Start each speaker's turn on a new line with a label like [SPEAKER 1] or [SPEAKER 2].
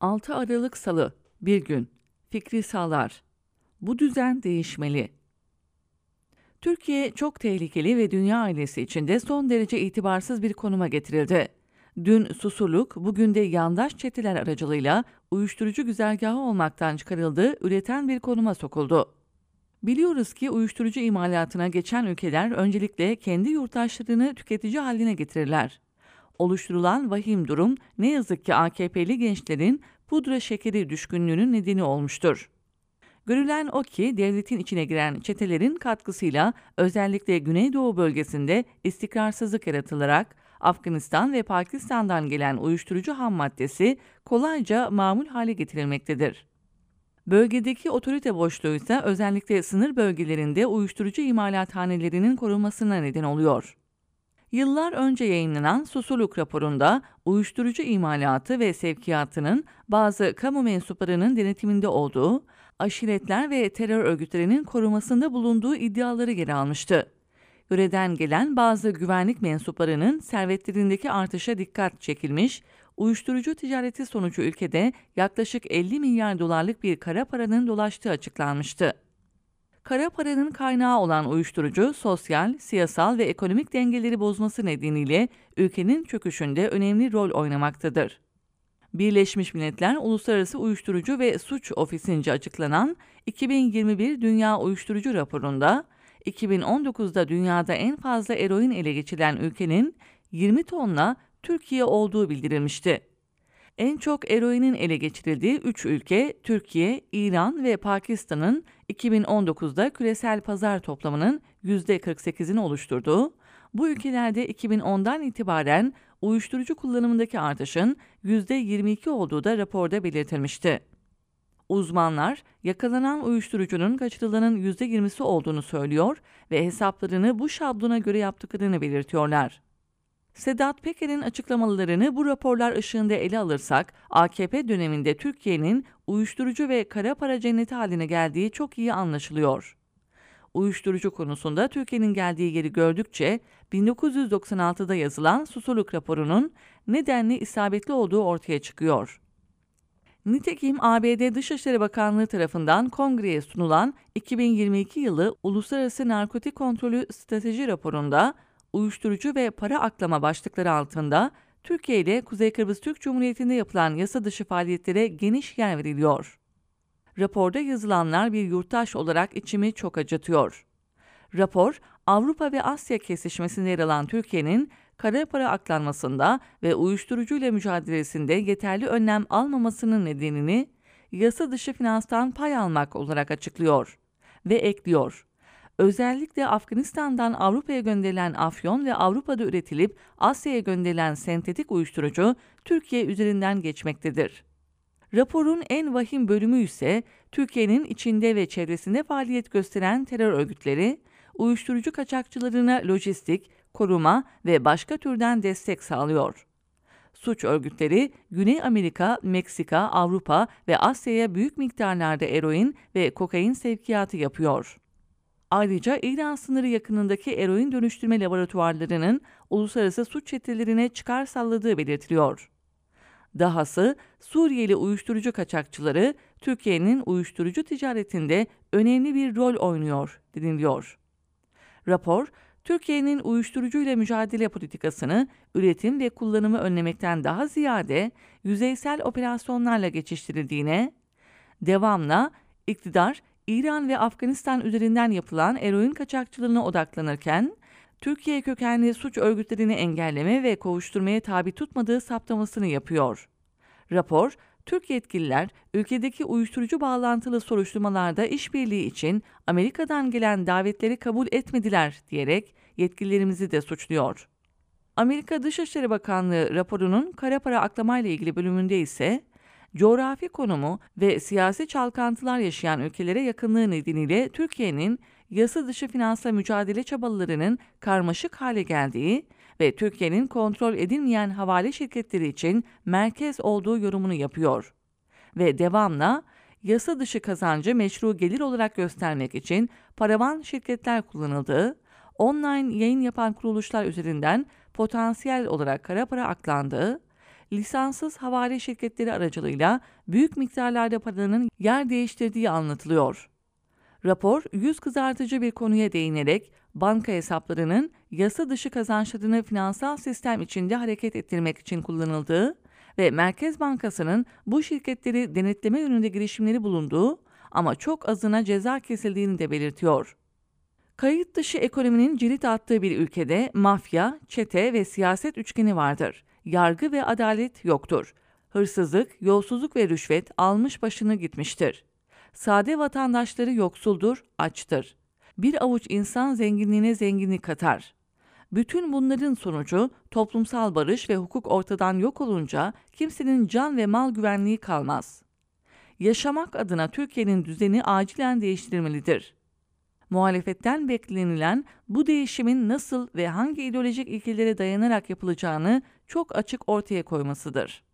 [SPEAKER 1] 6 Aralık Salı, bir gün. Fikri Sağlar. Bu düzen değişmeli. Türkiye çok tehlikeli ve dünya ailesi içinde son derece itibarsız bir konuma getirildi. Dün Susurluk, bugün de yandaş çeteler aracılığıyla uyuşturucu güzergahı olmaktan çıkarıldığı üreten bir konuma sokuldu. Biliyoruz ki uyuşturucu imalatına geçen ülkeler öncelikle kendi yurttaşlarını tüketici haline getirirler. Oluşturulan vahim durum ne yazık ki AKP'li gençlerin pudra şekeri düşkünlüğünün nedeni olmuştur. Görülen o ki devletin içine giren çetelerin katkısıyla özellikle Güneydoğu bölgesinde istikrarsızlık yaratılarak Afganistan ve Pakistan'dan gelen uyuşturucu ham maddesi kolayca mamul hale getirilmektedir. Bölgedeki otorite boşluğu ise özellikle sınır bölgelerinde uyuşturucu imalathanelerinin korunmasına neden oluyor. Yıllar önce yayınlanan Susurluk raporunda uyuşturucu imalatı ve sevkiyatının bazı kamu mensuplarının denetiminde olduğu, aşiretler ve terör örgütlerinin korumasında bulunduğu iddiaları yer almıştı. Yöreden gelen bazı güvenlik mensuplarının servetlerindeki artışa dikkat çekilmiş, uyuşturucu ticareti sonucu ülkede yaklaşık 50 milyar dolarlık bir kara paranın dolaştığı açıklanmıştı. Kara paranın kaynağı olan uyuşturucu, sosyal, siyasal ve ekonomik dengeleri bozması nedeniyle ülkenin çöküşünde önemli rol oynamaktadır. Birleşmiş Milletler Uluslararası Uyuşturucu ve Suç Ofisi'nce açıklanan 2021 Dünya Uyuşturucu raporunda 2019'da dünyada en fazla eroin ele geçirilen ülkenin 20 tonla Türkiye olduğu bildirilmişti. En çok eroinin ele geçirildiği 3 ülke Türkiye, İran ve Pakistan'ın 2019'da küresel pazar toplamının %48'ini oluşturduğu, bu ülkelerde 2010'dan itibaren uyuşturucu kullanımındaki artışın %22 olduğu da raporda belirtilmişti. Uzmanlar yakalanan uyuşturucunun kaçırılanın %20'si olduğunu söylüyor ve hesaplarını bu şablona göre yaptıklarını belirtiyorlar. Sedat Peker'in açıklamalarını bu raporlar ışığında ele alırsak, AKP döneminde Türkiye'nin uyuşturucu ve kara para cenneti haline geldiği çok iyi anlaşılıyor. Uyuşturucu konusunda Türkiye'nin geldiği yeri gördükçe 1996'da yazılan Susurluk raporunun nedenli isabetli olduğu ortaya çıkıyor. Nitekim ABD Dışişleri Bakanlığı tarafından kongreye sunulan 2022 yılı Uluslararası Narkotik Kontrolü Strateji raporunda uyuşturucu ve para aklama başlıkları altında Türkiye ile Kuzey Kıbrıs Türk Cumhuriyeti'nde yapılan yasa dışı faaliyetlere geniş yer veriliyor. Raporda yazılanlar bir yurttaş olarak içimi çok acıtıyor. Rapor, Avrupa ve Asya kesişmesinde yer alan Türkiye'nin kara para aklanmasında ve uyuşturucuyla mücadelesinde yeterli önlem almamasının nedenini yasa dışı finanstan pay almak olarak açıklıyor ve ekliyor. Özellikle Afganistan'dan Avrupa'ya gönderilen afyon ve Avrupa'da üretilip Asya'ya gönderilen sentetik uyuşturucu Türkiye üzerinden geçmektedir. Raporun en vahim bölümü ise Türkiye'nin içinde ve çevresinde faaliyet gösteren terör örgütleri, uyuşturucu kaçakçılarına lojistik, koruma ve başka türden destek sağlıyor. Suç örgütleri Güney Amerika, Meksika, Avrupa ve Asya'ya büyük miktarlarda eroin ve kokain sevkiyatı yapıyor. Ayrıca İran sınırı yakınındaki eroin dönüştürme laboratuvarlarının uluslararası suç çetelerine çıkar salladığı belirtiliyor. Dahası Suriyeli uyuşturucu kaçakçıları Türkiye'nin uyuşturucu ticaretinde önemli bir rol oynuyor deniliyor. Rapor, Türkiye'nin uyuşturucuyla mücadele politikasını üretim ve kullanımı önlemekten daha ziyade yüzeysel operasyonlarla geçiştirildiğine, devamla iktidar İran ve Afganistan üzerinden yapılan eroin kaçakçılığına odaklanırken, Türkiye kökenli suç örgütlerini engelleme ve kovuşturmaya tabi tutmadığı saptamasını yapıyor. Rapor, Türk yetkililer ülkedeki uyuşturucu bağlantılı soruşturmalarda işbirliği için Amerika'dan gelen davetleri kabul etmediler diyerek yetkililerimizi de suçluyor. Amerika Dışişleri Bakanlığı raporunun kara para aklamayla ilgili bölümünde ise coğrafi konumu ve siyasi çalkantılar yaşayan ülkelere yakınlığı nedeniyle Türkiye'nin yasa dışı finansla mücadele çabalarının karmaşık hale geldiği ve Türkiye'nin kontrol edilmeyen havale şirketleri için merkez olduğu yorumunu yapıyor. Ve devamla yasa dışı kazancı meşru gelir olarak göstermek için paravan şirketler kullanıldığı, online yayın yapan kuruluşlar üzerinden potansiyel olarak kara para aklandığı, lisanssız havale şirketleri aracılığıyla büyük miktarlarda paranın yer değiştirdiği anlatılıyor. Rapor, yüz kızartıcı bir konuya değinerek banka hesaplarının yasa dışı kazançlarını finansal sistem içinde hareket ettirmek için kullanıldığı ve Merkez Bankası'nın bu şirketleri denetleme yönünde girişimleri bulunduğu ama çok azına ceza kesildiğini de belirtiyor. Kayıt dışı ekonominin cirit attığı bir ülkede mafya, çete ve siyaset üçgeni vardır. Yargı ve adalet yoktur. Hırsızlık, yolsuzluk ve rüşvet almış başını gitmiştir. Sade vatandaşları yoksuldur, açtır. Bir avuç insan zenginliğine zenginlik katar. Bütün bunların sonucu toplumsal barış ve hukuk ortadan yok olunca kimsenin can ve mal güvenliği kalmaz. Yaşamak adına Türkiye'nin düzeni acilen değiştirilmelidir. Muhalefetten beklenilen bu değişimin nasıl ve hangi ideolojik ilkelere dayanarak yapılacağını çok açık ortaya koymasıdır.